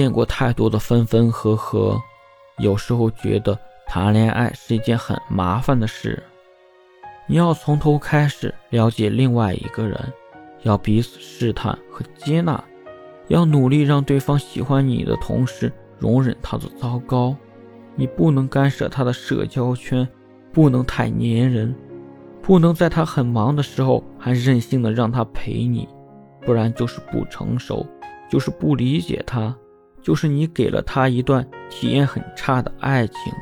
见过太多的分分合合，有时候觉得谈恋爱是一件很麻烦的事。你要从头开始了解另外一个人，要彼此试探和接纳，要努力让对方喜欢你的同时容忍他的糟糕。你不能干涉他的社交圈，不能太粘人，不能在他很忙的时候还任性的让他陪你，不然就是不成熟，就是不理解他，就是你给了他一段体验很差的爱情。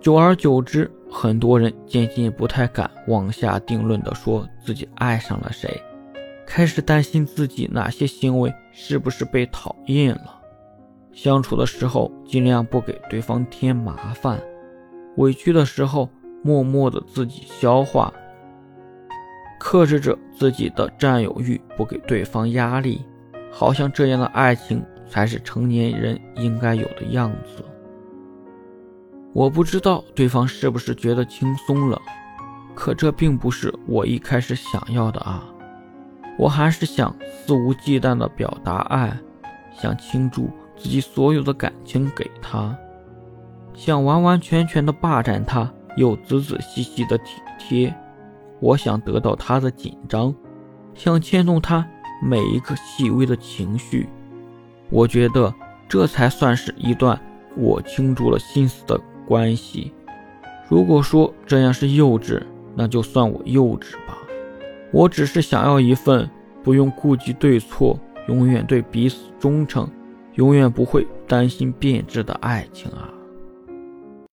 久而久之。很多人渐渐不太敢妄下定论的说自己爱上了谁，开始担心自己哪些行为是不是被讨厌了。相处的时候尽量不给对方添麻烦，委屈的时候默默的自己消化，克制着自己的占有欲，不给对方压力，好像这样的爱情才是成年人应该有的样子。我不知道对方是不是觉得轻松了，可这并不是我一开始想要的啊！我还是想肆无忌惮地表达爱，想倾注自己所有的感情给他，想完完全全地霸占他，又仔仔细细的体贴。我想得到他的紧张，想牵动他每一个细微的情绪。我觉得这才算是一段我倾注了心思的。关系，如果说这样是幼稚，那就算我幼稚吧。我只是想要一份不用顾及对错，永远对彼此忠诚，永远不会担心变质的爱情啊。